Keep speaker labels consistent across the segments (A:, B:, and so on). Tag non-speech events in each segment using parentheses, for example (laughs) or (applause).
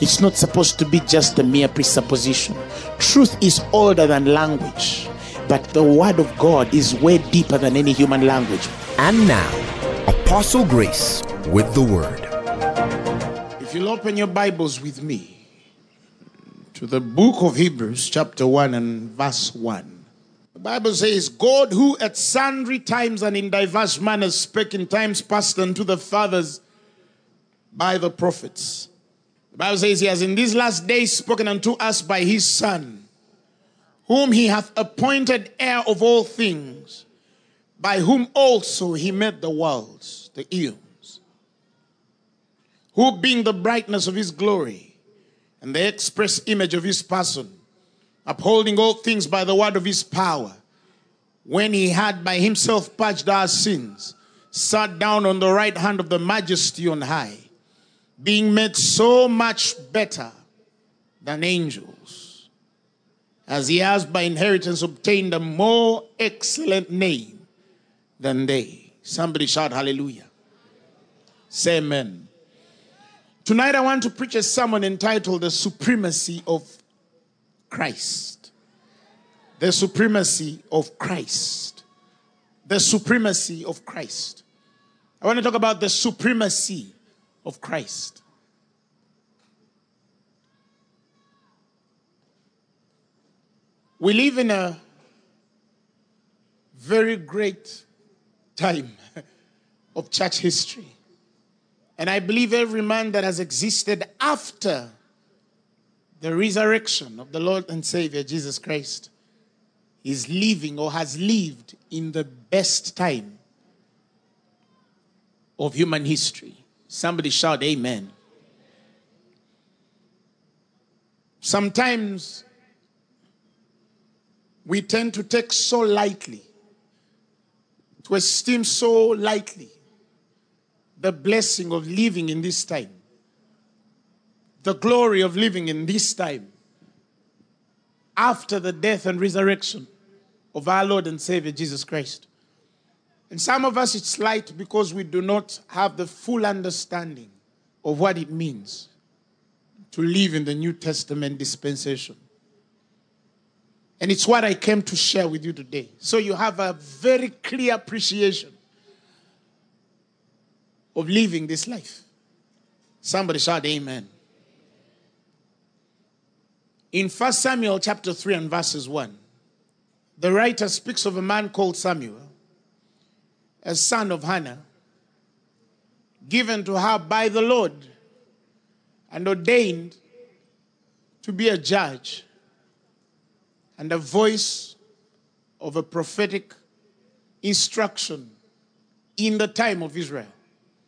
A: It's not supposed to be just a mere presupposition. Truth is older than language, but the word of God is way deeper than any human language.
B: And now, Apostle Grace with the Word.
C: If you'll open your Bibles with me to the book of Hebrews, chapter 1 and verse 1. The Bible says, God who at sundry times and in diverse manners spake in times past unto the fathers by the prophets. Bible says, He has in these last days spoken unto us by His Son, whom He hath appointed heir of all things, by whom also He made the worlds, the eons, who being the brightness of His glory and the express image of His person, upholding all things by the word of His power, when He had by Himself purged our sins, sat down on the right hand of the majesty on high being made so much better than angels, as he has by inheritance obtained a more excellent name than they. Somebody shout hallelujah. Say amen. Tonight I want to preach a sermon entitled The Supremacy of Christ. The Supremacy of Christ. The Supremacy of Christ. I want to talk about the supremacy of Christ. We live in a very great time (laughs) of church history. And I believe every man that has existed after the resurrection of the Lord and Savior Jesus Christ is living or has lived in the best time of human history. Somebody shout, Amen. Sometimes we tend to take so lightly, to esteem so lightly the blessing of living in this time, the glory of living in this time after the death and resurrection of our Lord and Savior Jesus Christ. And some of us, it's light because we do not have the full understanding of what it means to live in the New Testament dispensation. And it's what I came to share with you today. So you have a very clear appreciation of living this life. Somebody shout amen. In 1 Samuel chapter 3 and verses 1, the writer speaks of a man called Samuel a son of Hannah, given to her by the Lord and ordained to be a judge and a voice of a prophetic instruction in the time of Israel.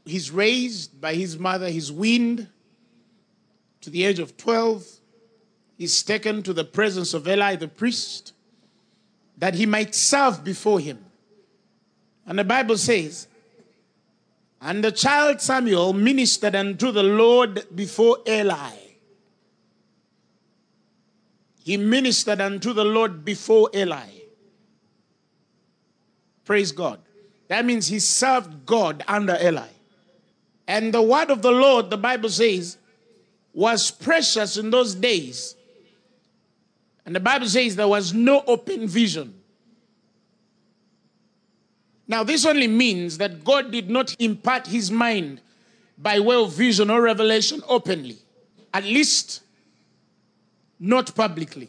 C: He's raised by his mother, he's weaned to the age of 12. He's taken to the presence of Eli the priest that he might serve before him and the Bible says, And the child Samuel ministered unto the Lord before Eli. He ministered unto the Lord before Eli. Praise God. That means he served God under Eli. And the word of the Lord, the Bible says, was precious in those days. And the Bible says there was no open vision. Now, this only means that God did not impart his mind by way of vision or revelation openly, at least not publicly.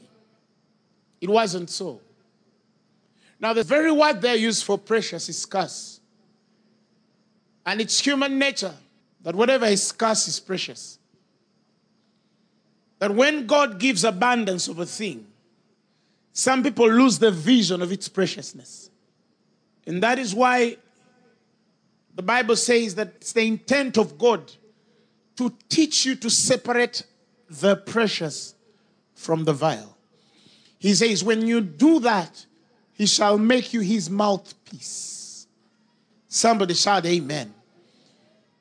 C: It wasn't so. Now, the very word they used for precious is scarce. And it's human nature that whatever is scarce is precious. That when God gives abundance of a thing, some people lose the vision of its preciousness. And that is why the Bible says that it's the intent of God to teach you to separate the precious from the vile. He says, When you do that, he shall make you his mouthpiece. Somebody shout, Amen.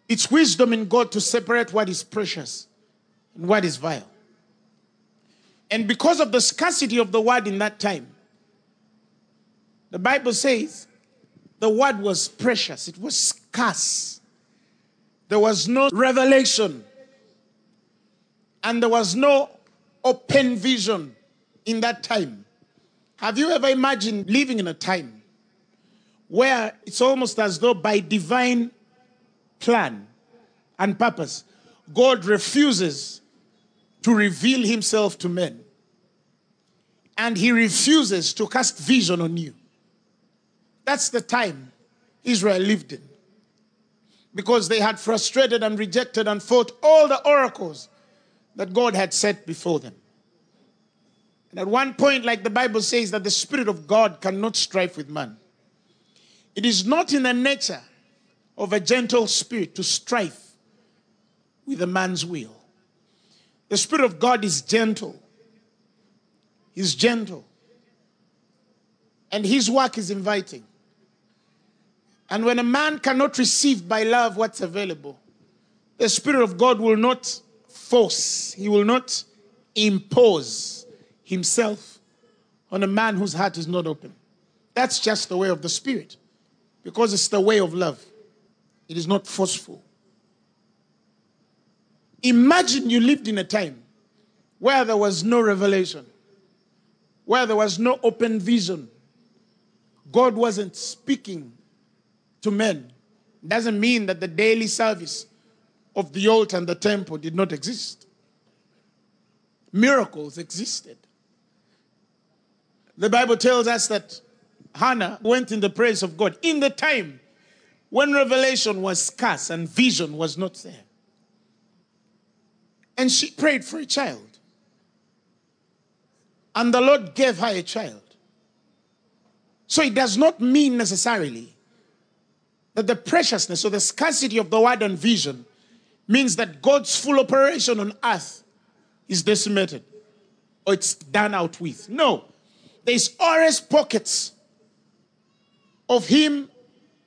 C: It's wisdom in God to separate what is precious and what is vile. And because of the scarcity of the word in that time, the Bible says the word was precious, it was scarce. There was no revelation, and there was no open vision in that time. Have you ever imagined living in a time where it's almost as though by divine plan and purpose, God refuses to reveal himself to men. And he refuses to cast vision on you. That's the time Israel lived in. Because they had frustrated and rejected and fought all the oracles that God had set before them. And at one point, like the Bible says, that the Spirit of God cannot strive with man. It is not in the nature of a gentle spirit to strive with a man's will. The Spirit of God is gentle. He's gentle. And his work is inviting. And when a man cannot receive by love what's available, the Spirit of God will not force, he will not impose himself on a man whose heart is not open. That's just the way of the Spirit because it's the way of love, it is not forceful. Imagine you lived in a time where there was no revelation, where there was no open vision. God wasn't speaking to men. Doesn't mean that the daily service of the altar and the temple did not exist. Miracles existed. The Bible tells us that Hannah went in the praise of God in the time when revelation was scarce and vision was not there. And she prayed for a child. And the Lord gave her a child. So it does not mean necessarily that the preciousness or the scarcity of the word and vision means that God's full operation on earth is decimated or it's done out with. No. There's always pockets of Him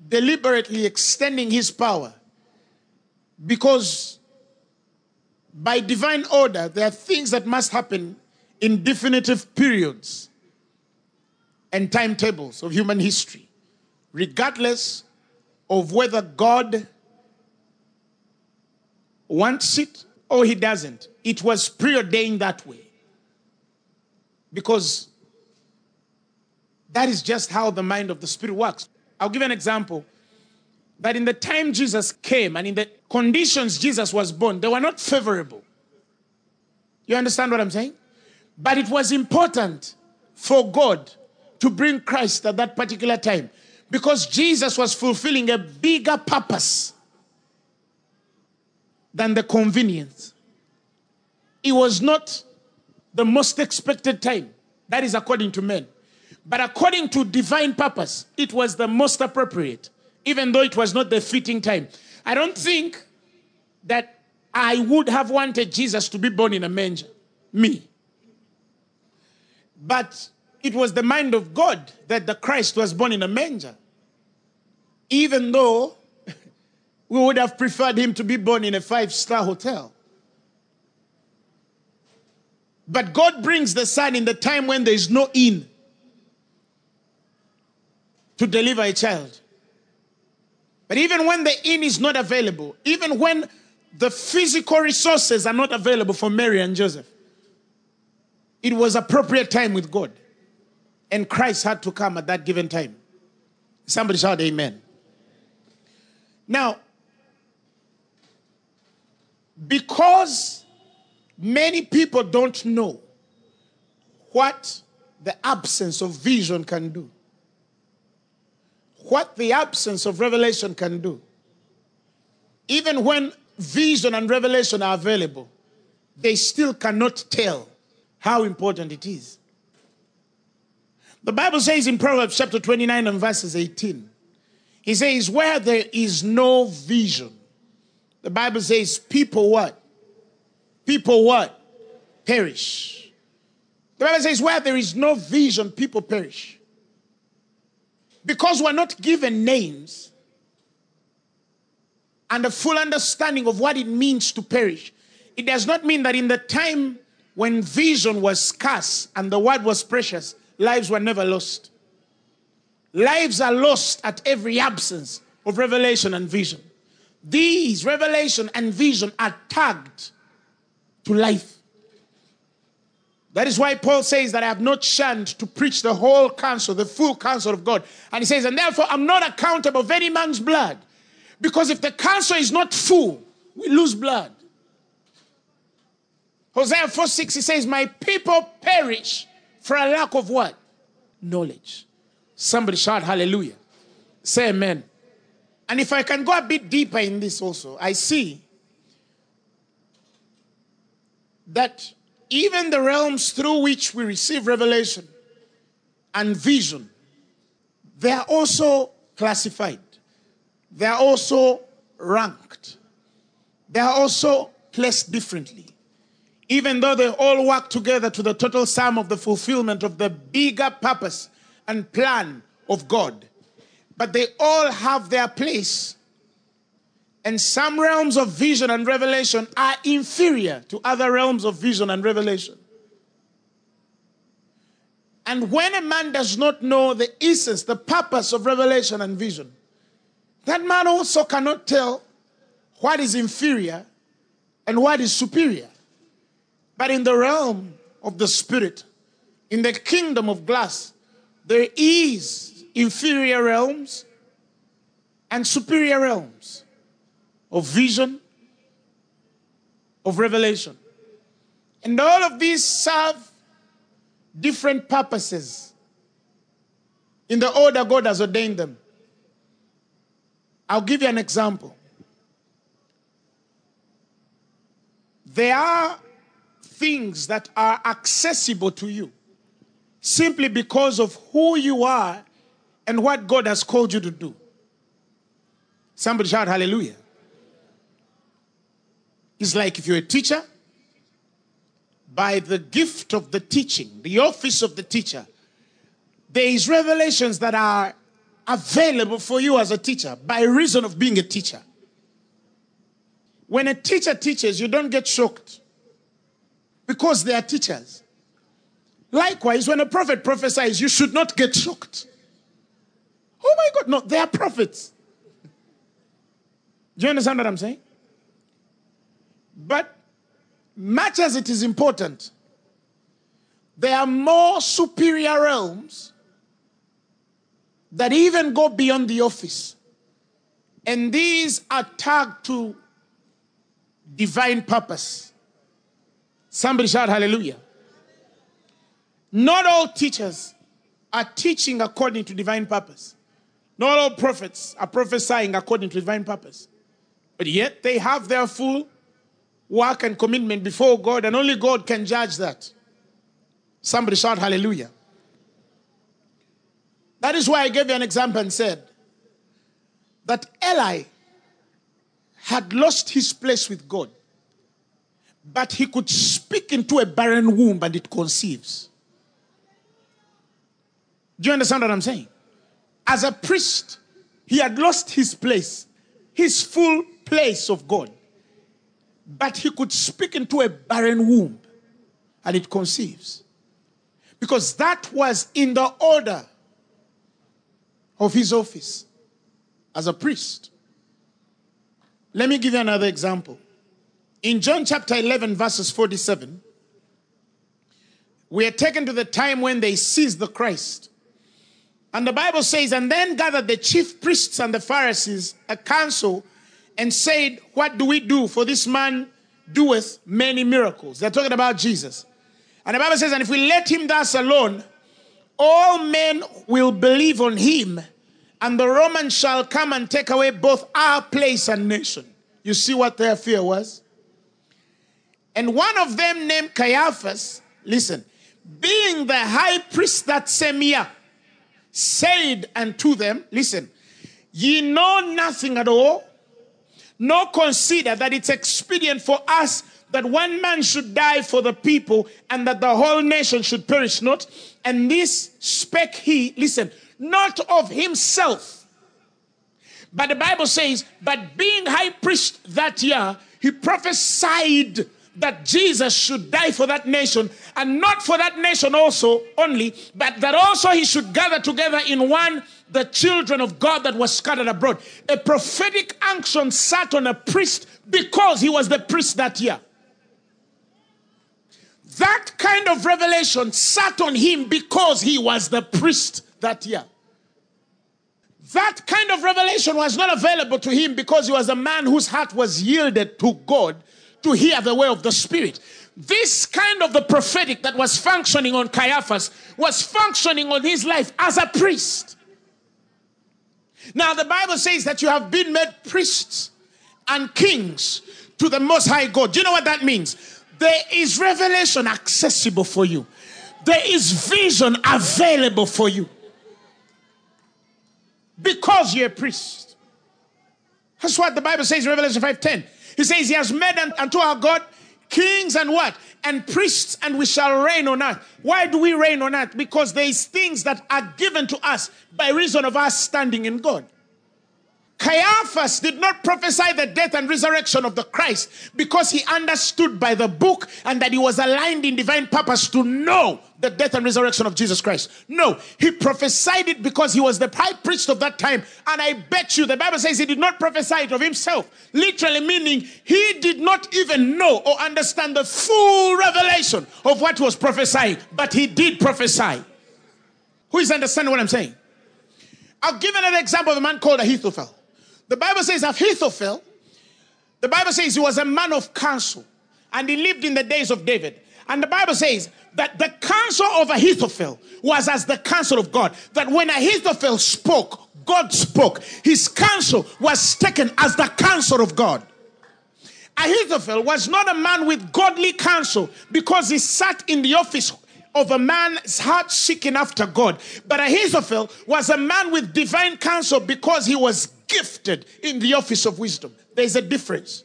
C: deliberately extending His power because by divine order, there are things that must happen in definitive periods and timetables of human history, regardless of whether God wants it or he doesn't. It was preordained that way. Because that is just how the mind of the Spirit works. I'll give an example. That in the time Jesus came and in the conditions Jesus was born, they were not favorable. You understand what I'm saying? But it was important for God to bring Christ at that particular time because Jesus was fulfilling a bigger purpose than the convenience. It was not the most expected time. That is according to men. But according to divine purpose, it was the most appropriate, even though it was not the fitting time. I don't think that I would have wanted Jesus to be born in a manger. Me. But it was the mind of God that the Christ was born in a manger. Even though (laughs) we would have preferred him to be born in a five star hotel. But God brings the Son in the time when there is no inn to deliver a child. But even when the inn is not available, even when the physical resources are not available for Mary and Joseph, it was appropriate time with God. And Christ had to come at that given time. Somebody shout amen. Now, because many people don't know what the absence of vision can do, what the absence of revelation can do, even when vision and revelation are available, they still cannot tell how important it is. The Bible says in Proverbs chapter 29 and verses 18, he says, Where there is no vision, the Bible says, people what? People what? Perish. The Bible says, where there is no vision, people perish. Because we're not given names and a full understanding of what it means to perish, it does not mean that in the time when vision was scarce and the word was precious, lives were never lost. Lives are lost at every absence of revelation and vision. These revelation and vision are tagged to life. That is why Paul says that I have not shunned to preach the whole counsel, the full counsel of God. And he says, and therefore I'm not accountable of any man's blood. Because if the counsel is not full, we lose blood. Hosea 4 6, he says, My people perish for a lack of what? Knowledge. Somebody shout hallelujah. Say amen. And if I can go a bit deeper in this also, I see that even the realms through which we receive revelation and vision, they are also classified. They are also ranked. They are also placed differently. Even though they all work together to the total sum of the fulfillment of the bigger purpose and plan of God. But they all have their place. And some realms of vision and revelation are inferior to other realms of vision and revelation. And when a man does not know the essence, the purpose of revelation and vision, that man also cannot tell what is inferior and what is superior. But in the realm of the spirit, in the kingdom of glass, there is inferior realms and superior realms of vision, of revelation. And all of these serve different purposes in the order God has ordained them. I'll give you an example. There are things that are accessible to you simply because of who you are and what God has called you to do. Somebody shout hallelujah. It's like if you're a teacher, by the gift of the teaching, the office of the teacher, there is revelations that are available for you as a teacher by reason of being a teacher. When a teacher teaches, you don't get shocked because they are teachers. Likewise, when a prophet prophesies, you should not get shocked. Oh my God, no, they are prophets. Do you understand what I'm saying? But much as it is important, there are more superior realms that even go beyond the office. And these are tagged to divine purpose. Somebody shout hallelujah. Not all teachers are teaching according to divine purpose. Not all prophets are prophesying according to divine purpose. But yet they have their full work and commitment before God, and only God can judge that. Somebody shout hallelujah. That is why I gave you an example and said that Eli had lost his place with God, but he could speak into a barren womb and it conceives. Do you understand what I'm saying? As a priest, he had lost his place, his full place of God. But he could speak into a barren womb and it conceives. Because that was in the order of his office as a priest. Let me give you another example. In John chapter 11, verses 47, we are taken to the time when they seized the Christ. And the Bible says, And then gathered the chief priests and the Pharisees a council and said, What do we do? For this man doeth many miracles. They're talking about Jesus. And the Bible says, And if we let him thus alone, all men will believe on him, and the Romans shall come and take away both our place and nation. You see what their fear was? And one of them, named Caiaphas, listen, being the high priest that same year, said unto them, listen, ye know nothing at all, nor consider that it's expedient for us that one man should die for the people and that the whole nation should perish not. And this spake he, listen, not of himself. But the Bible says, but being high priest that year, he prophesied that Jesus should die for that nation, and not for that nation also only, but that also he should gather together in one the children of God that were scattered abroad. A prophetic unction sat on a priest because he was the priest that year. That kind of revelation sat on him because he was the priest that year. That kind of revelation was not available to him because he was a man whose heart was yielded to God to hear the way of the Spirit. This kind of the prophetic that was functioning on Caiaphas was functioning on his life as a priest. Now, the Bible says that you have been made priests and kings to the Most High God. Do you know what that means? There is revelation accessible for you, there is vision available for you because you're a priest. That's what the Bible says in Revelation 5:10. He says, He has made unto our God kings and what? And priests, and we shall reign on earth. Why do we reign on earth? Because there is things that are given to us by reason of our standing in God. Caiaphas did not prophesy the death and resurrection of the Christ because he understood by the book and that he was aligned in divine purpose to know the death and resurrection of Jesus Christ. No, he prophesied it because he was the high priest of that time. And I bet you the Bible says he did not prophesy it of himself, literally meaning he did not even know or understand the full revelation of what was prophesying, but he did prophesy. Who is understanding what I'm saying? I'll give another example of a man called Ahithophel. The Bible says Ahithophel, the Bible says he was a man of counsel and he lived in the days of David. And the Bible says that the counsel of Ahithophel was as the counsel of God. That when Ahithophel spoke, God spoke. His counsel was taken as the counsel of God. Ahithophel was not a man with godly counsel because he sat in the office of a man's heart seeking after God. But Ahithophel was a man with divine counsel because he was gifted in the office of wisdom. There's a difference.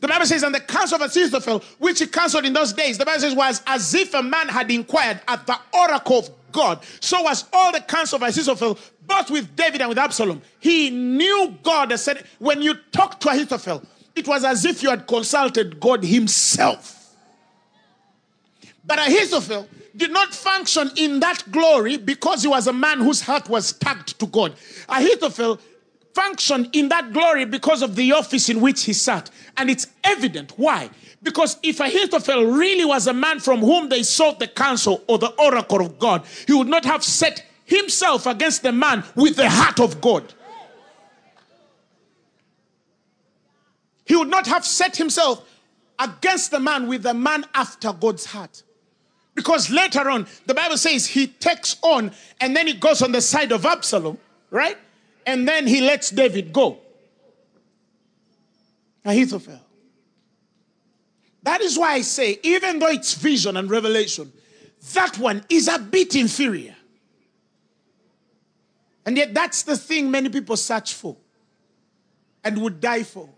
C: The Bible says, and the counsel of Ahithophel, which he counseled in those days, the Bible says, was as if a man had inquired at the oracle of God. So was all the counsel of Ahithophel, both with David and with Absalom. He knew God and said, when you talked to Ahithophel, it was as if you had consulted God Himself. But Ahithophel did not function in that glory because he was a man whose heart was tagged to God. Ahithophel functioned in that glory because of the office in which he sat. And it's evident. Why? Because if Ahithophel really was a man from whom they sought the counsel or the oracle of God, he would not have set himself against the man with the heart of God. He would not have set himself against the man with the man after God's heart. Because later on, the Bible says he takes on and then he goes on the side of Absalom, right? And then he lets David go. Ahithophel. That is why I say, even though it's vision and revelation, that one is a bit inferior. And yet, that's the thing many people search for and would die for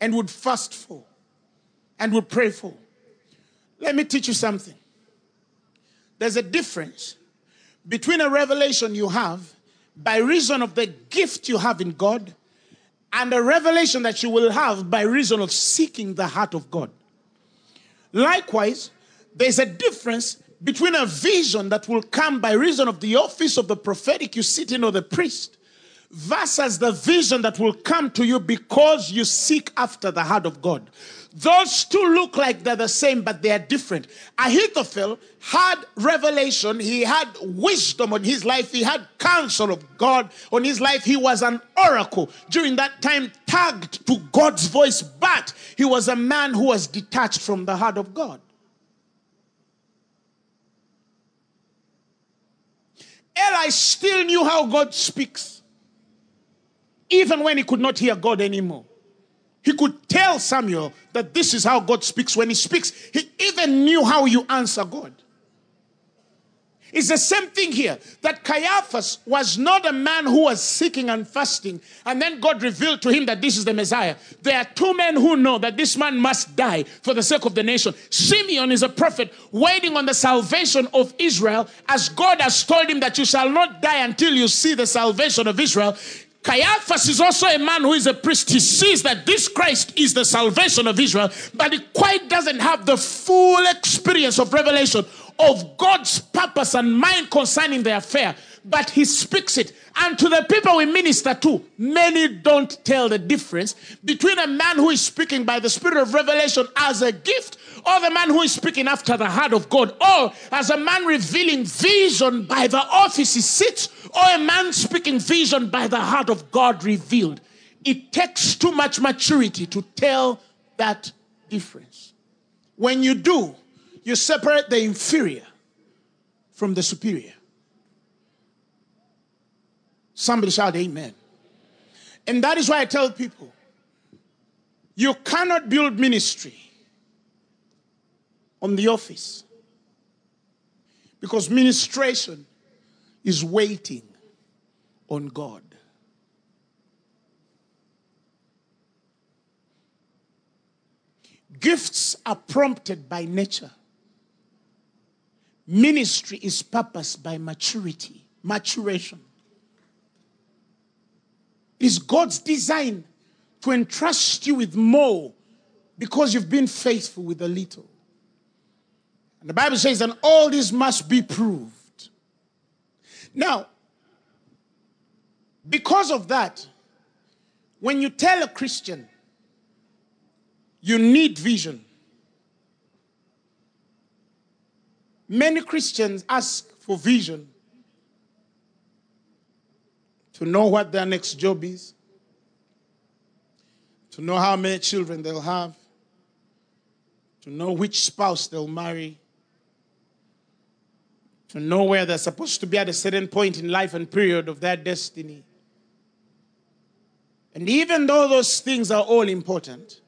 C: and would fast for and would pray for. Let me teach you something. There's a difference between a revelation you have by reason of the gift you have in God and a revelation that you will have by reason of seeking the heart of God. Likewise, there's a difference between a vision that will come by reason of the office of the prophetic you sit in or the priest versus the vision that will come to you because you seek after the heart of God. Those two look like they're the same, but they are different. Ahithophel had revelation, he had wisdom on his life, he had counsel of God on his life. He was an oracle during that time, tagged to God's voice, but he was a man who was detached from the heart of God. Eli still knew how God speaks, even when he could not hear God anymore. He could tell Samuel that this is how God speaks. When he speaks, he even knew how you answer God. It's the same thing here that Caiaphas was not a man who was seeking and fasting, and then God revealed to him that this is the Messiah. There are two men who know that this man must die for the sake of the nation. Simeon is a prophet waiting on the salvation of Israel, as God has told him that you shall not die until you see the salvation of Israel. Caiaphas is also a man who is a priest. He sees that this Christ is the salvation of Israel, but he quite doesn't have the full experience of revelation of God's purpose and mind concerning the affair, but he speaks it. And to the people we minister to, many don't tell the difference between a man who is speaking by the spirit of revelation as a gift or the man who is speaking after the heart of God, or as a man revealing vision by the office he sits, or a man speaking vision by the heart of God revealed. It takes too much maturity to tell that difference. When you do, you separate the inferior from the superior. Somebody shout amen. And that is why I tell people you cannot build ministry on the office because ministration is waiting on God. Gifts are prompted by nature. Ministry is purposed by maturity, maturation. It is God's design to entrust you with more because you've been faithful with a little. And the Bible says, and all this must be proved. Now, because of that, when you tell a Christian you need vision, Many Christians ask for vision to know what their next job is, to know how many children they'll have, to know which spouse they'll marry, to know where they're supposed to be at a certain point in life and period of their destiny. And even though those things are all important,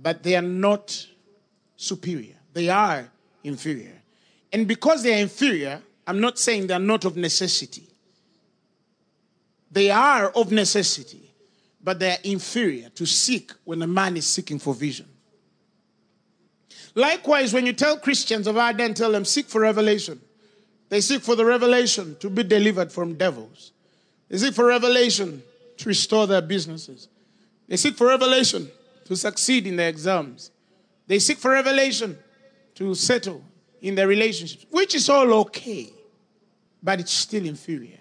C: but they are not superior. They are inferior. And because they are inferior, I'm not saying they are not of necessity. They are of necessity, but they are inferior to seek when a man is seeking for vision. Likewise, when you tell Christians of our day and tell them, seek for revelation, they seek for the revelation to be delivered from devils. They seek for revelation to restore their businesses. They seek for revelation to succeed in their exams. They seek for revelation to settle in their relationships, which is all okay, but it's still inferior.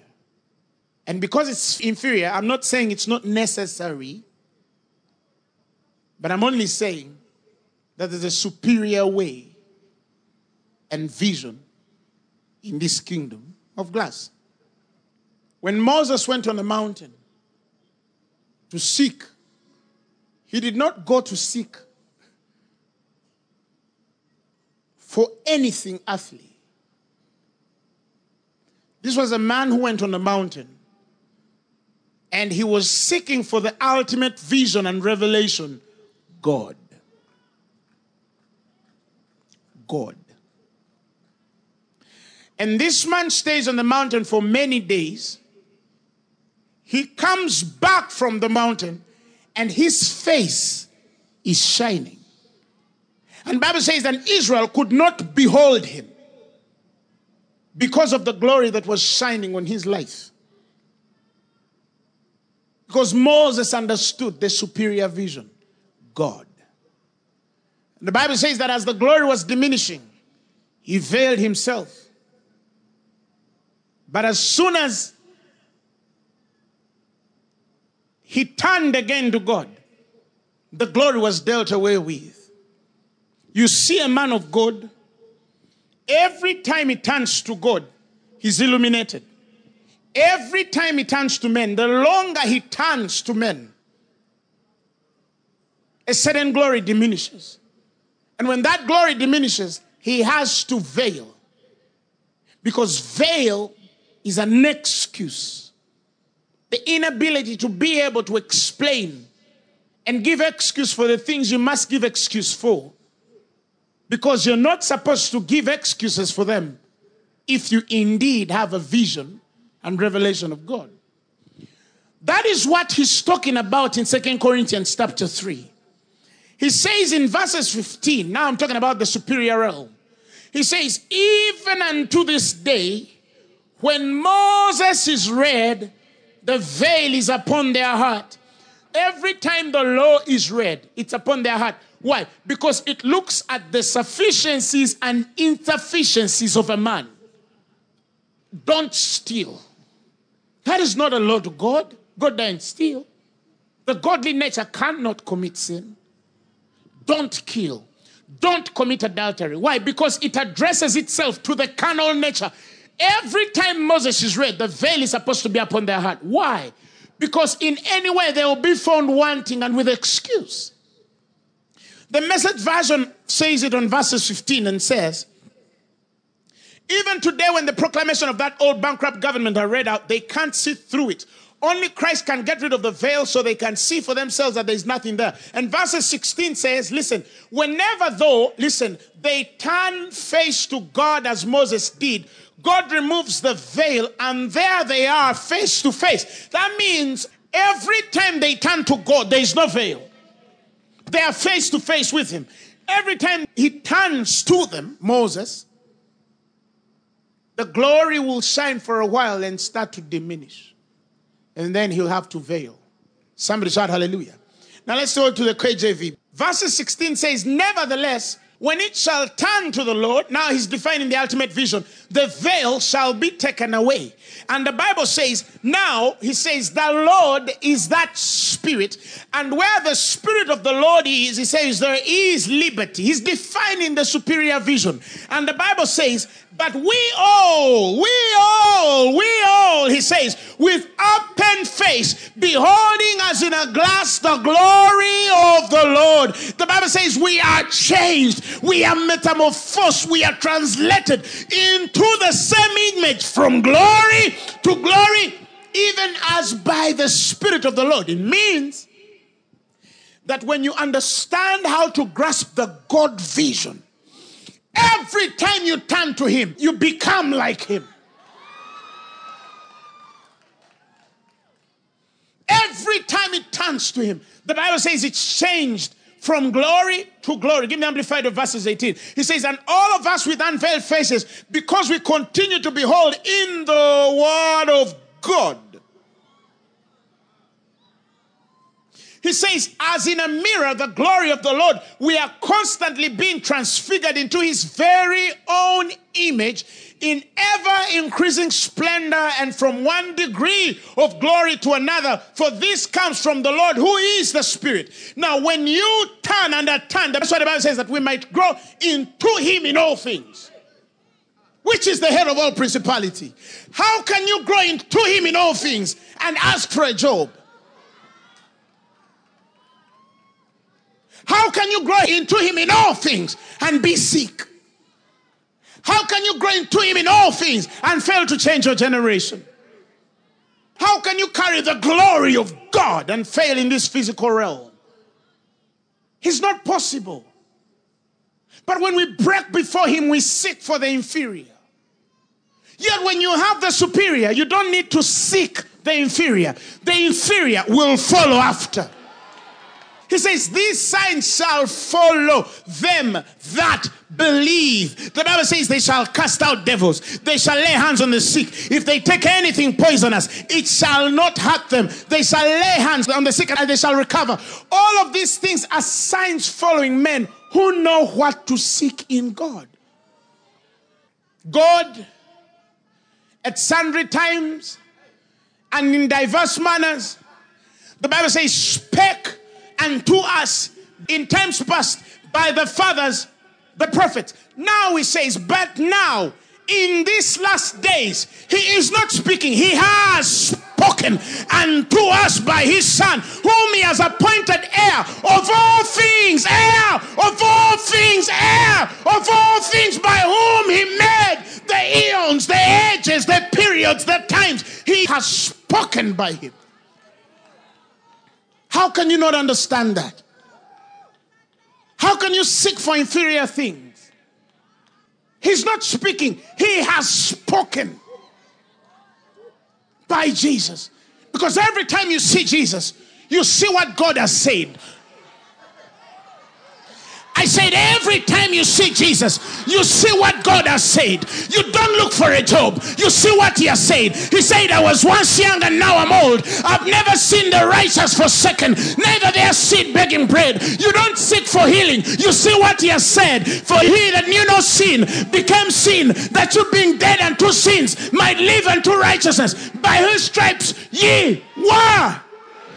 C: And because it's inferior, I'm not saying it's not necessary, but I'm only saying that there's a superior way and vision in this kingdom of glass. When Moses went on the mountain to seek, he did not go to seek for anything earthly. This was a man who went on the mountain and he was seeking for the ultimate vision and revelation God. God. And this man stays on the mountain for many days. He comes back from the mountain and his face is shining. And Bible says that Israel could not behold him because of the glory that was shining on his life. Because Moses understood the superior vision, God. The Bible says that as the glory was diminishing, he veiled himself. But as soon as he turned again to God, the glory was dealt away with. You see a man of God, every time he turns to God, he's illuminated. Every time he turns to men, the longer he turns to men, a certain glory diminishes. And when that glory diminishes, he has to veil. Because veil is an excuse. The inability to be able to explain and give excuse for the things you must give excuse for Because you're not supposed to give excuses for them if you indeed have a vision and revelation of God. That is what he's talking about in Second Corinthians chapter 3. He says in verses 15, now I'm talking about the superior realm. He says, even unto this day, when Moses is read, the veil is upon their heart. Every time the law is read, it's upon their heart. Why? Because it looks at the sufficiencies and insufficiencies of a man. Don't steal. That is not a law to God. God doesn't steal. The godly nature cannot commit sin. Don't kill. Don't commit adultery. Why? Because it addresses itself to the carnal nature. Every time Moses is read, the veil is supposed to be upon their heart. Why? Because in any way they will be found wanting and with excuse. The message version says it on verses 15 and says, Even today, when the proclamation of that old bankrupt government are read out, they can't see through it. Only Christ can get rid of the veil so they can see for themselves that there's nothing there. And verse 16 says, listen, whenever though, listen, they turn face to God as Moses did, God removes the veil and there they are face to face. That means every time they turn to God, there is no veil. They are face to face with Him. Every time He turns to them, Moses, the glory will shine for a while and start to diminish. And then He'll have to veil. Somebody shout hallelujah. Now let's go to the KJV. Verse 16 says, Nevertheless, when it shall turn to the Lord, now he's defining the ultimate vision, the veil shall be taken away. And the Bible says, now he says, the Lord is that spirit. And where the spirit of the Lord is, he says, there is liberty. He's defining the superior vision. And the Bible says, but we all, we all, we all, he says, with open face, beholding as in a glass the glory of the Lord. The Bible says we are changed, we are metamorphosed, we are translated into the same image from glory to glory, even as by the Spirit of the Lord. It means that when you understand how to grasp the God vision, Every time you turn to Him, you become like Him. Every time it turns to Him, the Bible says it's changed from glory to glory. Give me amplified of verses 18. He says, And all of us with unveiled faces, because we continue to behold in the word of God He says, as in a mirror, the glory of the Lord, we are constantly being transfigured into his very own image in ever increasing splendor and from one degree of glory to another. For this comes from the Lord who is the Spirit. Now, when you turn and turn, that's why the Bible says that we might grow into him in all things which is the head of all principality. How can you grow into him in all things and ask for a job? How can you grow into Him in all things and be sick? How can you grow into Him in all things and fail to change your generation? How can you carry the glory of God and fail in this physical realm? It's not possible. But when we break before Him, we seek for the inferior. Yet when you have the superior, you don't need to seek the inferior, the inferior will follow after. He says, These signs shall follow them that believe. The Bible says they shall cast out devils, they shall lay hands on the sick. If they take anything poisonous, it shall not hurt them. They shall lay hands on the sick and they shall recover. All of these things are signs following men who know what to seek in God. God, at sundry times and in diverse manners, the Bible says, spake and to us in times past by the fathers, the prophets. Now he says, but now in these last days, he is not speaking, he has spoken unto us by his son, whom he has appointed heir of all things, heir of all things, heir of all things, by whom he made the eons, the ages, the periods, the times. He has spoken by him. How can you not understand that? How can you seek for inferior things? He's not speaking, he has spoken by Jesus. Because every time you see Jesus, you see what God has said. Said, every time you see Jesus, you see what God has said. You don't look for a job. You see what He has said. He said, I was once young and now I'm old. I've never seen the righteous forsaken, neither their seed begging bread. You don't seek for healing. You see what He has said. For He that knew no sin became sin, that you being dead unto sins might live unto righteousness. By whose stripes ye were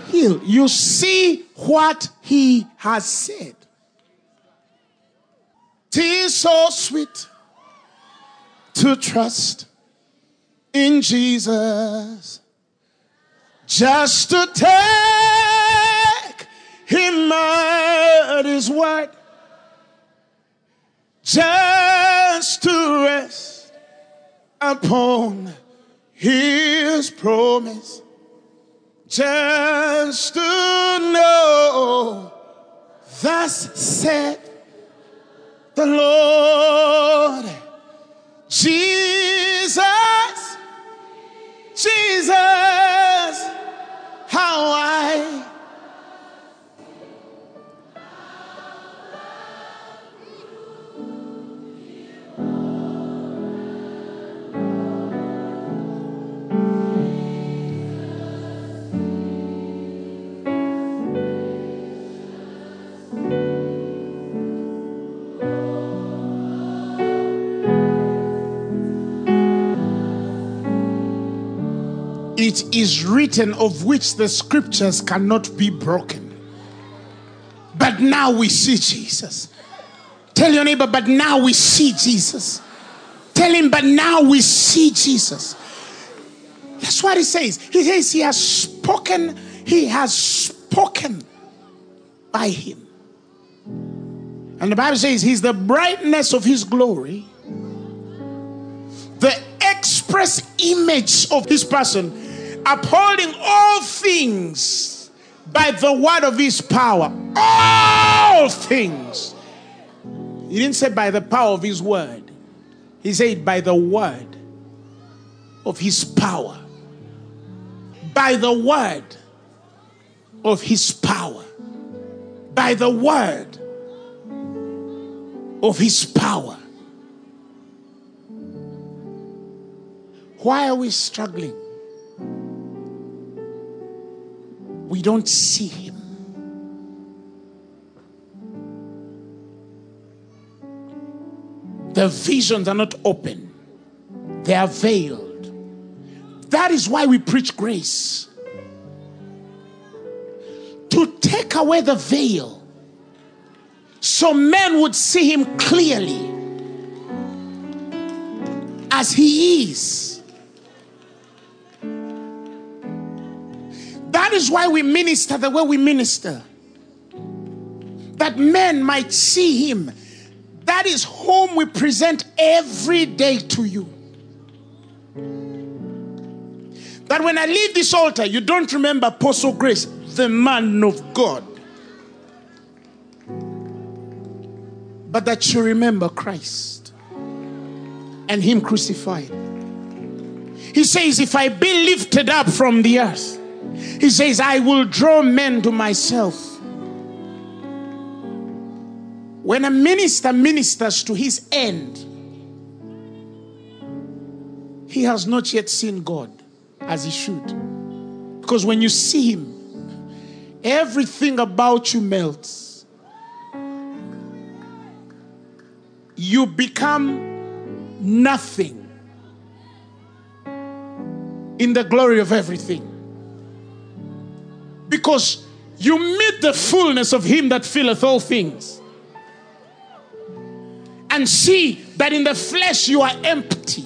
C: healed. You see what He has said. Tis so sweet to trust in Jesus, just to take Him at His word, just to rest upon His promise, just to know, thus said the Lord. Jesus, Jesus, how I it is written of which the scriptures cannot be broken. But now we see Jesus. Tell your neighbor, but now we see Jesus. Tell him, but now we see Jesus. That's what he says. He says he has spoken, he has spoken by him. And the Bible says he's the brightness of his glory, the express image of his person upholding all things by the word of his power. All things. He didn't say by the power of his word, he said by the word of his power. By the word of his power. By the word of his power. Why are we struggling? We don't see him. The visions are not open, they are veiled. That is why we preach grace to take away the veil so men would see him clearly as he is. That is why we minister the way we minister. That men might see him. That is whom we present every day to you. That when I leave this altar, you don't remember Apostle Grace, the man of God. But that you remember Christ and Him crucified. He says, If I be lifted up from the earth, he says, I will draw men to myself. When a minister ministers to his end, he has not yet seen God as he should. Because when you see him, everything about you melts. You become nothing in the glory of everything. Because you meet the fullness of Him that filleth all things. And see that in the flesh you are empty.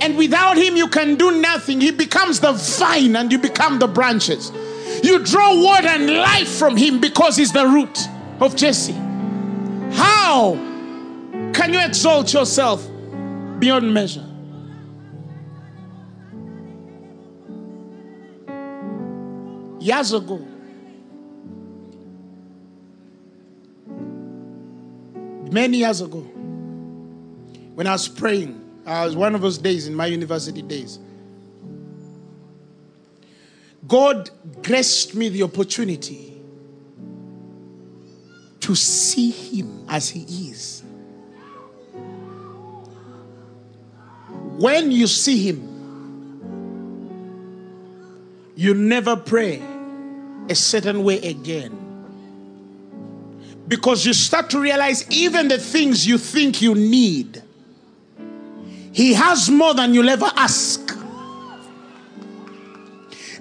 C: And without Him you can do nothing. He becomes the vine and you become the branches. You draw water and life from Him because He's the root of Jesse. How can you exalt yourself beyond measure? Years ago. Many years ago. when I was praying. I was one of those days in my university days. God graced me the opportunity to see Him as He is. When you see Him, you never pray a certain way again. Because you start to realize even the things you think you need, He has more than you'll ever ask.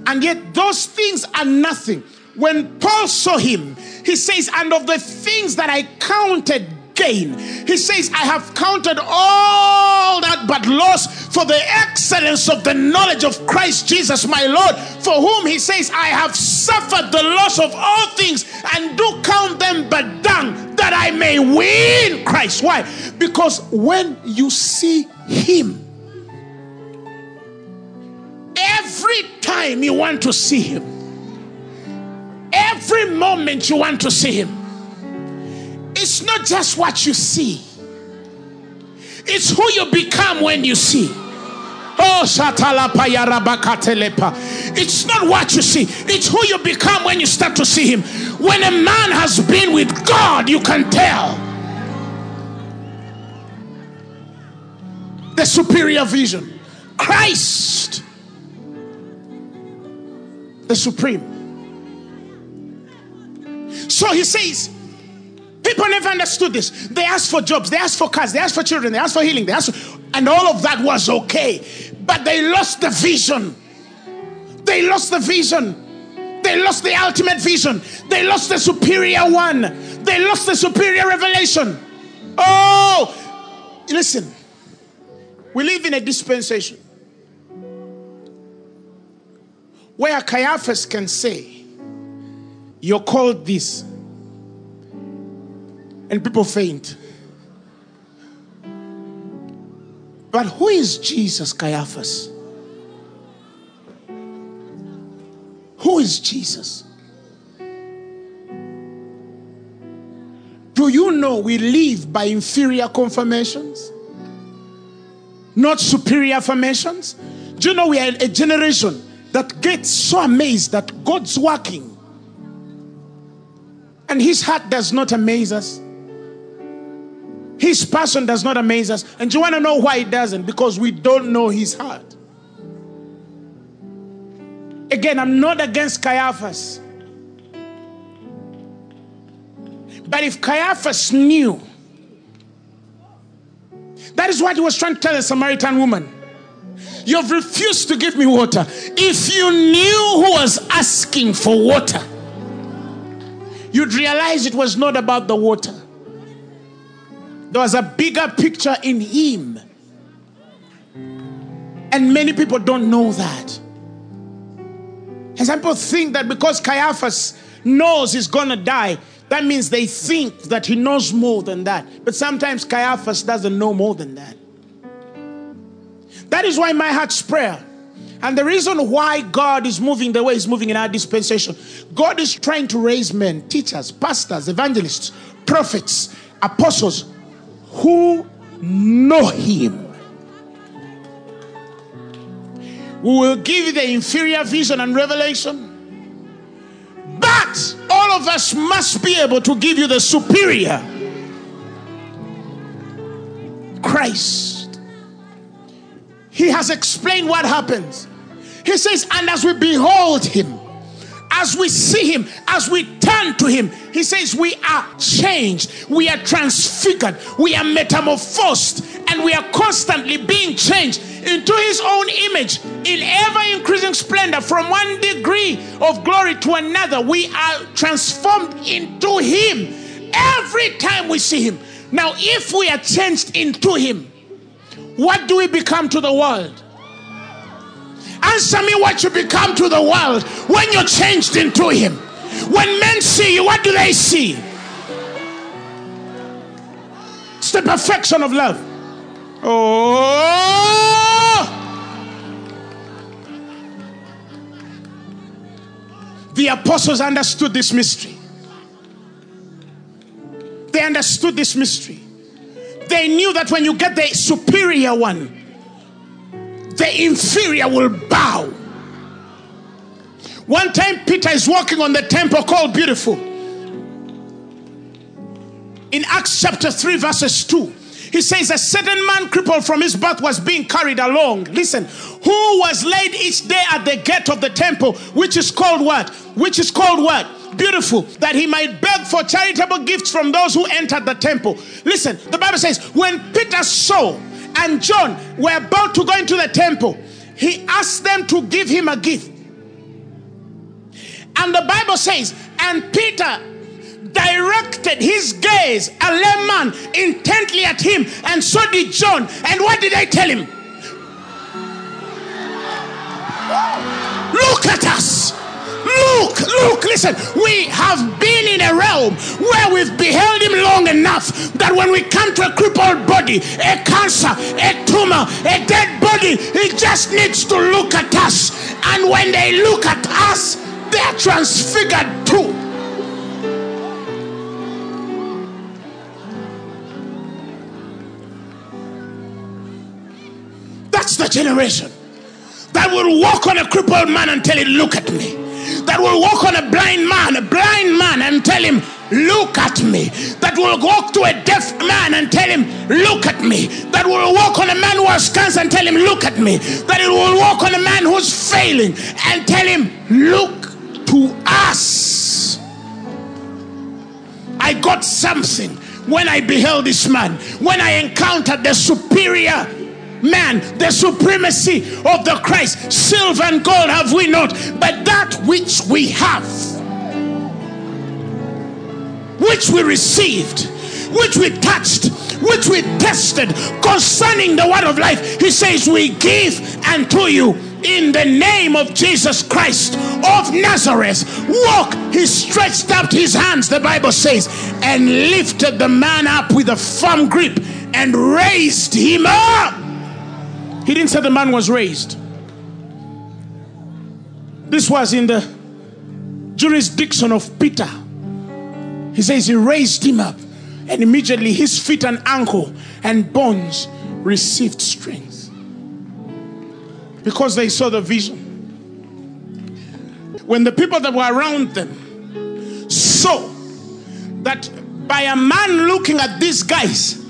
C: And yet, those things are nothing. When Paul saw him, he says, And of the things that I counted gain, he says, I have counted all that but loss for the excellence of the knowledge of Christ Jesus, my Lord, for whom he says, I have suffered the loss of all things and do count them but dung that I may win Christ. Why? Because when you see him, every time you want to see him, every moment you want to see him, it's not just what you see, it's who you become when you see. Oh. It's not what you see, it's who you become when you start to see him. When a man has been with God, you can tell. The superior vision. Christ the supreme. So he says, people never understood this. They asked for jobs, they asked for cars, they asked for children, they asked for healing, they asked, for, and all of that was okay. But they lost the vision. They lost the vision. They lost the ultimate vision. They lost the superior one. They lost the superior revelation. Oh, listen. We live in a dispensation where Caiaphas can say, You're called this, and people faint. But who is Jesus, Caiaphas? Who is Jesus? Do you know we live by inferior confirmations, not superior affirmations? Do you know we are a generation that gets so amazed that God's working and his heart does not amaze us. His passion does not amaze us. And you want to know why it doesn't? Because we don't know his heart. Again, I'm not against Caiaphas. But if Caiaphas knew, that is what he was trying to tell the Samaritan woman. You've refused to give me water. If you knew who was asking for water, you'd realize it was not about the water. There was a bigger picture in him. And many people don't know that. And some people think that because Caiaphas knows he's going to die, that means they think that he knows more than that. But sometimes Caiaphas doesn't know more than that. That is why my heart's prayer. And the reason why God is moving the way He's moving in our dispensation, God is trying to raise men, teachers, pastors, evangelists, prophets, apostles who know Him. We will give you the inferior vision and revelation. But all of us must be able to give you the superior Christ. He has explained what happens. He says, and as we behold him, as we see him, as we turn to him, he says, we are changed, we are transfigured, we are metamorphosed, and we are constantly being changed into his own image in ever increasing splendor from one degree of glory to another. We are transformed into him every time we see him. Now, if we are changed into him, what do we become to the world? Answer me what you become to the world when you're changed into him. When men see you, what do they see? It's the perfection of love. Oh! The apostles understood this mystery. They understood this mystery. They knew that when you get the superior one, the inferior will bow. One time, Peter is walking on the temple called Beautiful. In Acts chapter 3, verses 2, he says, A certain man crippled from his birth was being carried along. Listen, who was laid each day at the gate of the temple, which is called what? Which is called what? Beautiful, that he might beg for charitable gifts from those who entered the temple. Listen, the Bible says, when Peter saw and John were about to go into the temple, he asked them to give him a gift. And the Bible says, and Peter directed his gaze, a layman, intently at him, and so did John. And what did they tell him? Look at us. Look, look, listen. We have been in a realm where we've beheld him long enough that when we come to a crippled body, a cancer, a tumor, a dead body, he just needs to look at us. And when they look at us, they're transfigured too. That's the generation that will walk on a crippled man and tell him, Look at me. That will walk on a blind man, a blind man, and tell him, Look at me. That will walk to a deaf man and tell him, Look at me. That will walk on a man who has cancer and tell him, Look at me. That it will walk on a man who's failing and tell him, Look to us. I got something when I beheld this man, when I encountered the superior man, the supremacy of the Christ. Silver and gold have we not, but that which we have, which we received, which we touched, which we tested concerning the word of life, he says, We give unto you in the name of Jesus Christ of Nazareth. Walk. He stretched out his hands, the Bible says, and lifted the man up with a firm grip and raised him up. He didn't say the man was raised. This was in the jurisdiction of Peter. He says he raised him up, and immediately his feet and ankle and bones received strength because they saw the vision. When the people that were around them saw that by a man looking at these guys,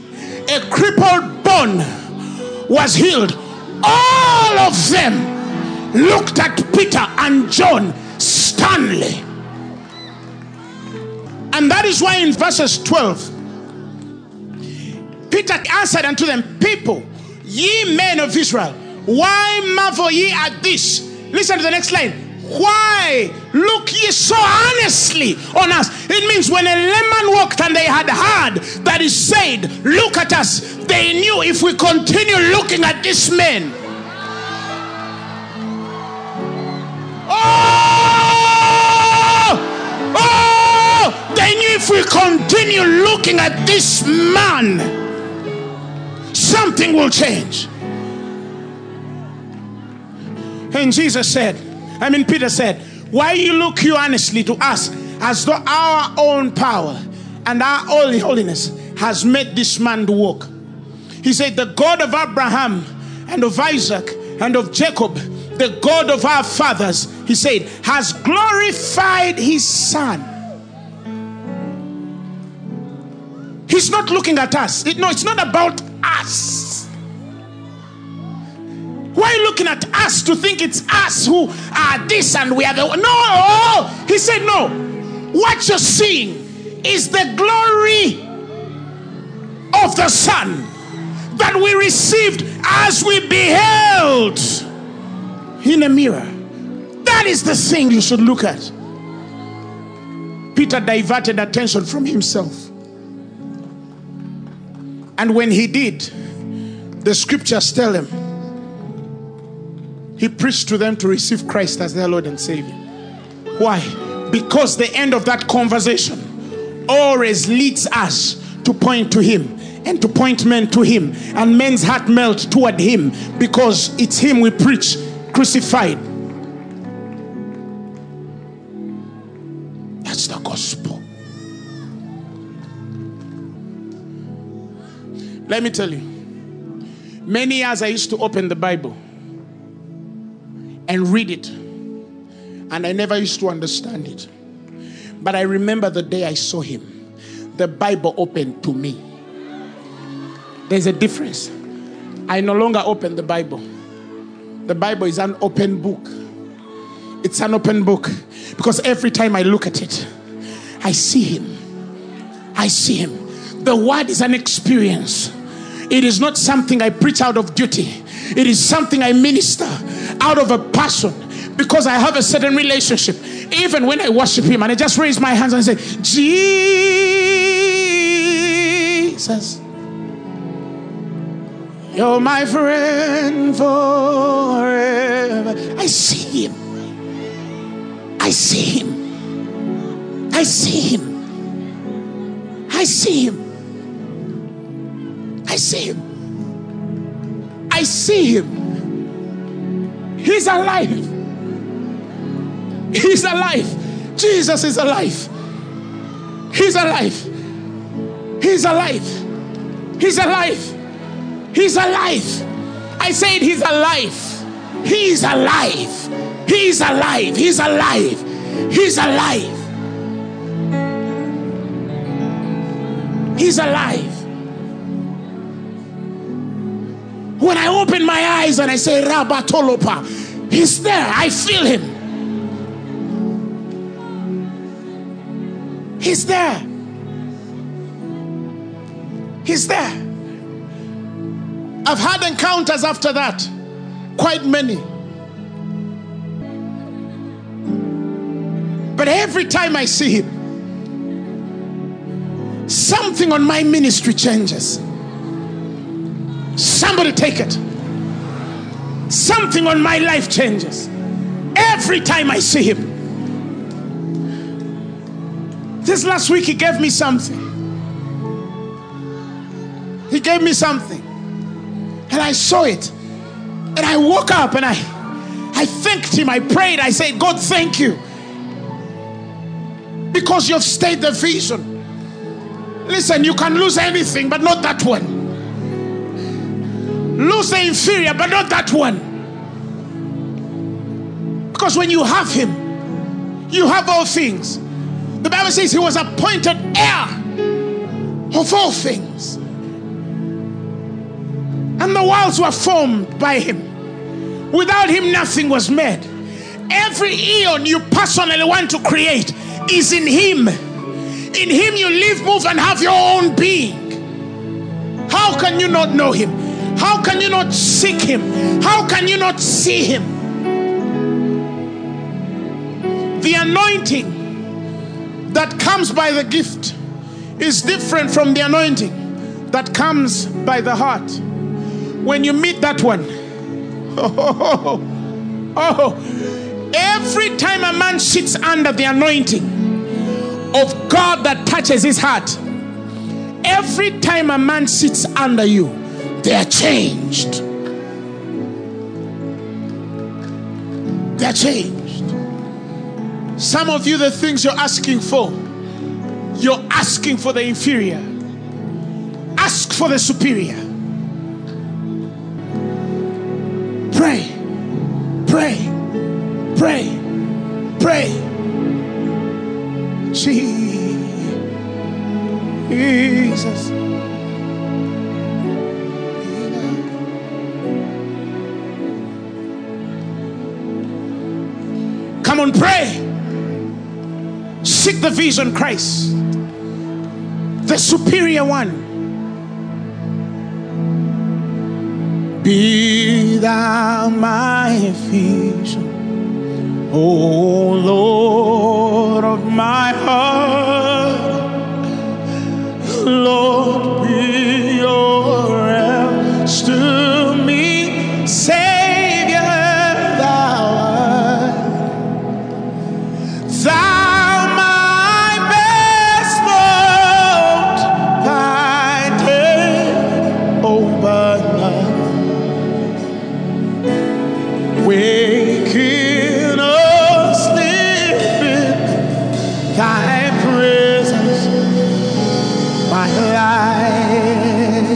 C: a crippled bone was healed, all of them looked at Peter and John sternly. And that is why in verses 12, Peter answered unto them, People, ye men of Israel, why marvel ye at this? Listen to the next line. Why look ye so earnestly on us? It means when a layman walked and they had heard that he said, Look at us, they knew if we continue looking at this man, oh, oh, they knew if we continue looking at this man, something will change. And Jesus said, I mean, Peter said, Why you look you honestly to us as though our own power and our holy holiness has made this man to walk? He said, The God of Abraham and of Isaac and of Jacob, the God of our fathers, he said, has glorified his son. He's not looking at us. It, no, it's not about us. Why looking at us to think it's us who are this and we are the no? He said no. What you're seeing is the glory of the Son that we received as we beheld in a mirror. That is the thing you should look at. Peter diverted attention from himself. And when he did, the scriptures tell him he preached to them to receive Christ as their Lord and Savior. Why? Because the end of that conversation always leads us to point to Him and to point men to Him, and men's heart melt toward Him because it's Him we preach crucified. That's the gospel. Let me tell you. Many years I used to open the Bible and read it, and I never used to understand it. But I remember the day I saw him, the Bible opened to me. There's a difference. I no longer open the Bible. The Bible is an open book. It's an open book because every time I look at it, I see him. I see him. The word is an experience. It is not something I preach out of duty. It is something I minister out of a passion because I have a certain relationship. Even when I worship Him and I just raise my hands and say, Jesus, you're my friend forever. I see Him. I see Him. I see Him. I see Him. I see Him. I see Him. He's alive. He's alive. Jesus is alive. He's alive. He's alive. He's alive. He's alive. I said he's alive. He's alive. He's alive. He's alive. He's alive. He's alive. When I open my eyes and I say Rabatolopa, he's there. I feel him. He's there. He's there. I've had encounters after that, quite many. But every time I see him, something on my ministry changes. Somebody take it. Something on my life changes. Every time I see him. This last week, he gave me something. He gave me something. And I saw it. And I woke up and I I thanked him. I prayed. I said, God, thank you. Because you've stayed the vision. Listen, you can lose anything, but not that one. Lose the inferior, but not that one. Because when you have him, you have all things. The Bible says he was appointed heir of all things. And the worlds were formed by him. Without him, nothing was made. Every eon you personally want to create is in him. In him, you live, move, and have your own being. How can you not know him? How can you not seek him? How can you not see him? The anointing that comes by the gift is different from the anointing that comes by the heart. When you meet that one, oh, (laughs) oh, oh, every time a man sits under the anointing of God that touches his heart, every time a man sits under you, they are changed. They are changed. Some of you, the things you're asking for, you're asking for the inferior. Ask for the superior. Pray, pray, pray, pray. Jesus. Come on, pray. Seek the vision, Christ, the superior one. Be thou my vision, O Lord of my heart. Lord, be your help my life.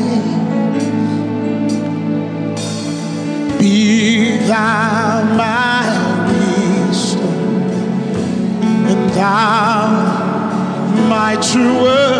C: Be thou my wisdom, and thou my true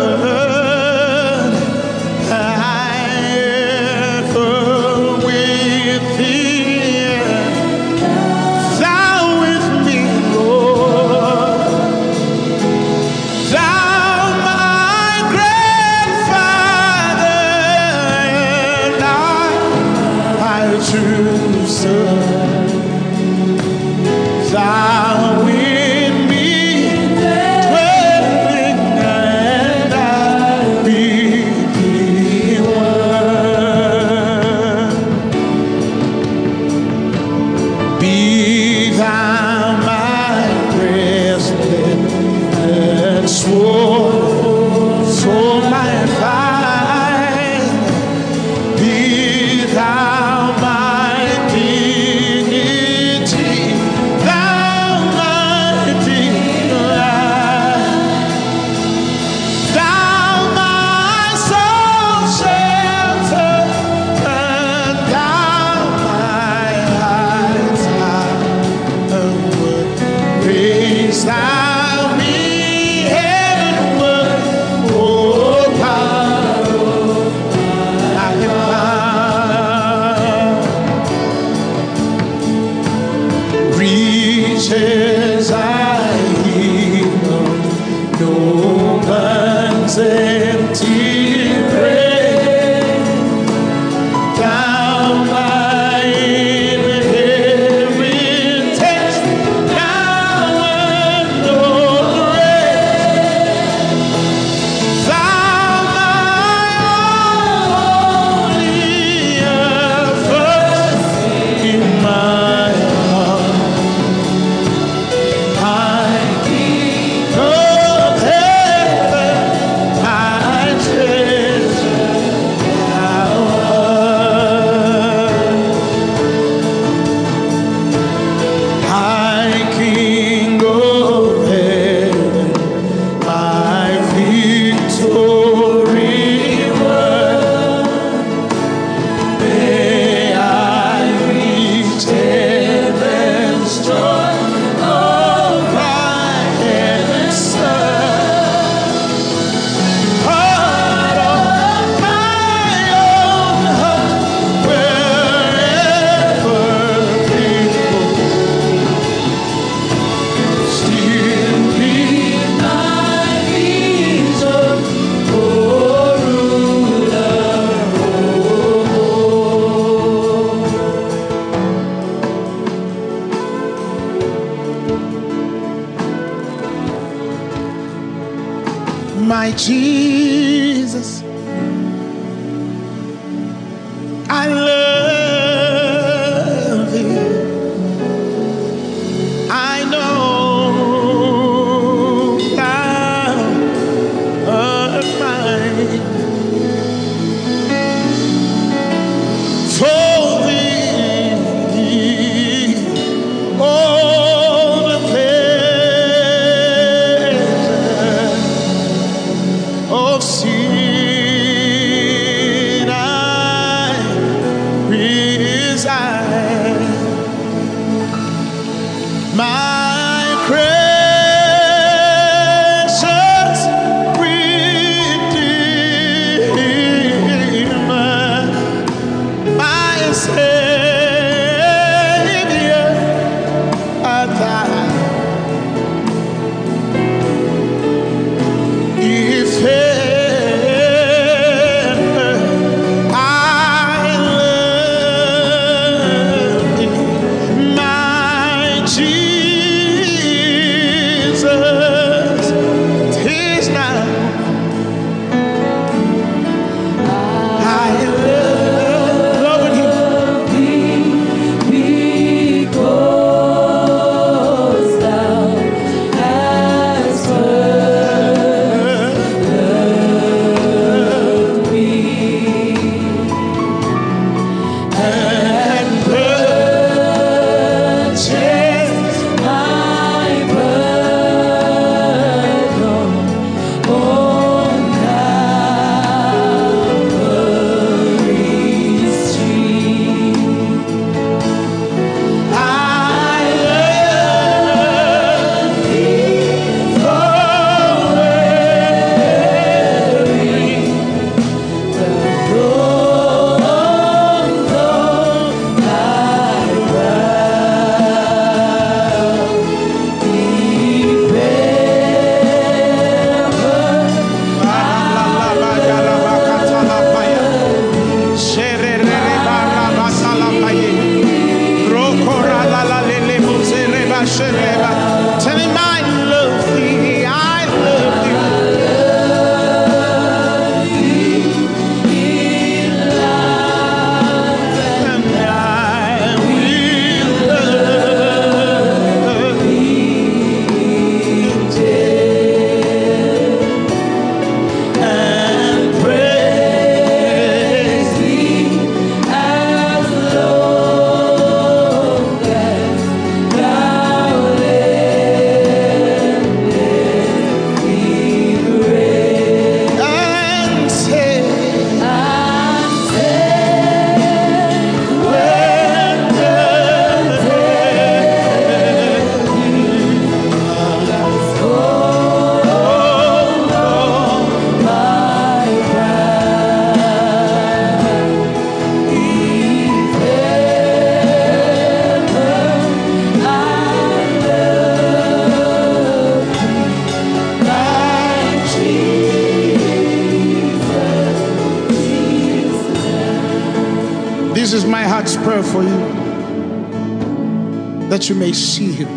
C: see him.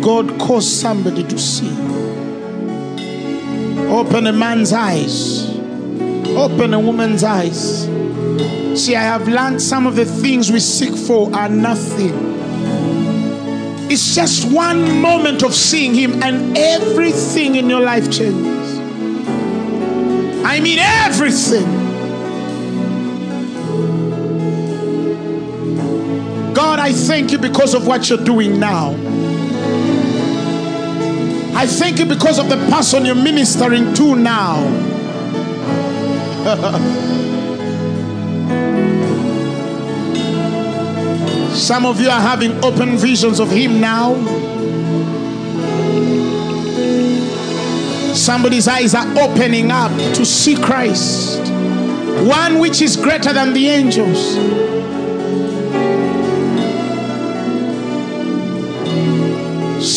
C: God cause somebody to see. Open a man's eyes, open a woman's eyes. See, I have learned some of the things we seek for are nothing. It's just one moment of seeing Him, and everything in your life changes. I mean, everything. I thank you because of what you're doing now. I thank you because of the person you're ministering to now. (laughs) Some of you are having open visions of Him now. Somebody's eyes are opening up to see Christ, one which is greater than the angels.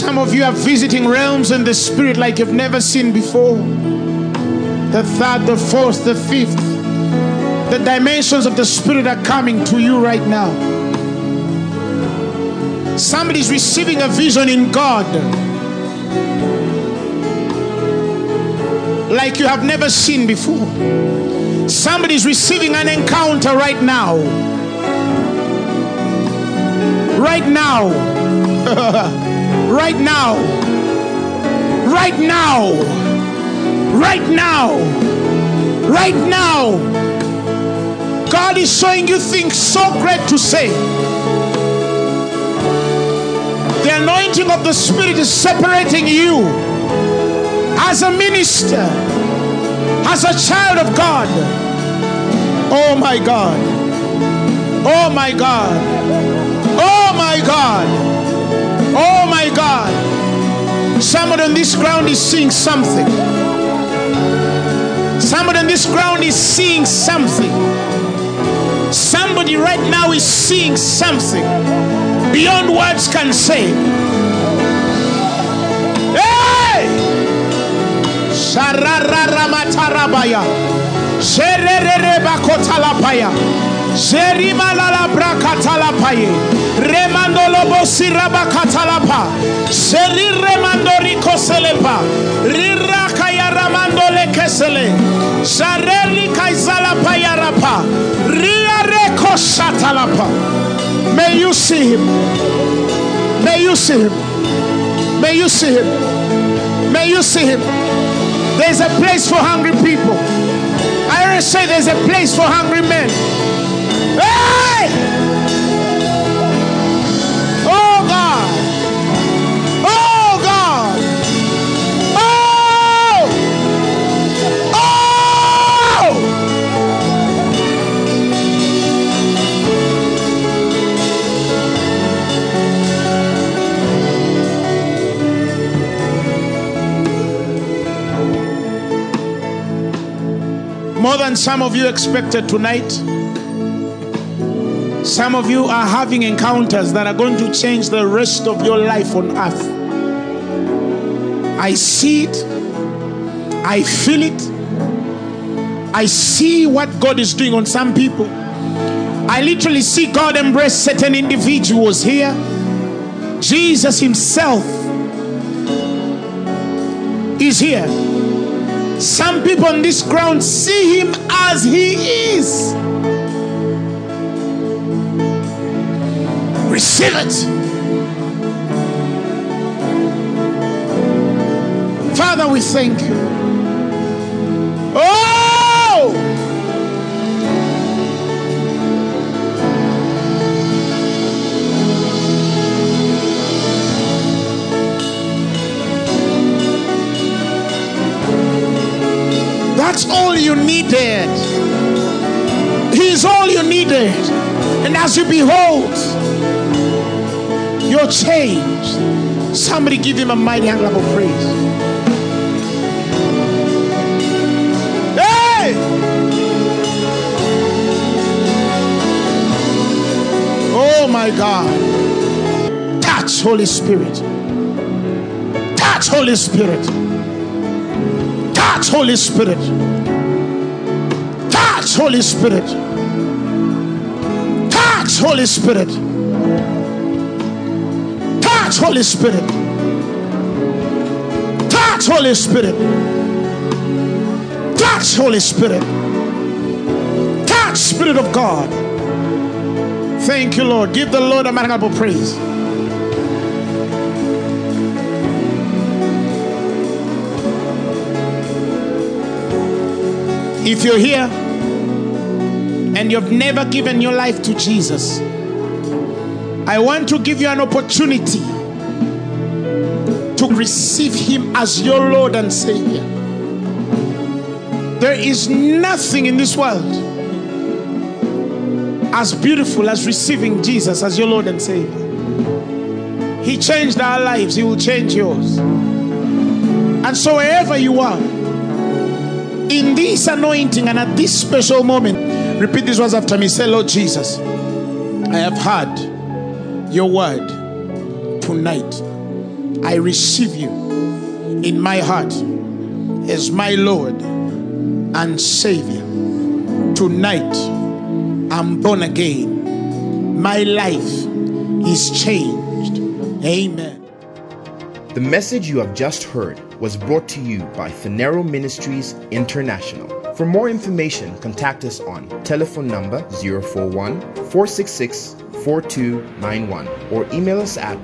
C: Some of you are visiting realms in the spirit like you've never seen before. The third, the fourth, the fifth. The dimensions of the spirit are coming to you right now. Somebody's receiving a vision in God like you have never seen before. Somebody's receiving an encounter right now. Right now. (laughs) right now. Right now. Right now. Right now. God is showing you things so great to say. The anointing of the Spirit is separating you as a minister, as a child of God. Oh my God. Oh my God. Oh my God. Someone on this ground is seeing something. Someone on this ground is seeing something. Somebody right now is seeing something beyond words can say. Hey! Sharararamatarabaya. Sherererebakotalapaya. Sherimalalabrakatalapaye. Remandolobosirabakatalapa. Sheriremandorikoselepa. Rirakayaramandolekezele. Shareli kaizalapayarapa. Riarekoshatalapa. May you see him. May you see him. May you see him. May you see him. There's a place for hungry people. I always say there's a place for hungry men. Oh God. Oh God. Oh! Oh! More than some of you expected tonight. Some of you are having encounters that are going to change the rest of your life on earth. I see it. I feel it. I see what God is doing on some people. I literally see God embrace certain individuals here. Jesus Himself is here. Some people on this ground see Him as He is. It. Father, we thank you. Oh! That's all you needed. He's all you needed. And as you behold, you're changed. Somebody give him a mighty hand of praise. Hey! Oh my God. Touch, Holy Spirit. Touch, Holy Spirit. Touch, Holy Spirit. Touch, Holy Spirit. Touch, Holy Spirit. Touch, Holy Spirit. Touch, Holy Spirit. Touch, Holy Spirit. Touch, Spirit of God. Thank you, Lord. Give the Lord a manifold praise. If you're here and you've never given your life to Jesus, I want to give you an opportunity to receive Him as your Lord and Savior. There is nothing in this world as beautiful as receiving Jesus as your Lord and Savior. He changed our lives, He will change yours. And so, wherever you are, in this anointing and at this special moment, repeat these words after me. Say, Lord Jesus, I have heard your word tonight. I receive you in my heart as my Lord and Savior. Tonight, I'm born again. My life is changed. Amen.
B: The message you have just heard was brought to you by Phaneroo Ministries International. For more information, contact us on telephone number 041 466 4291 or email us at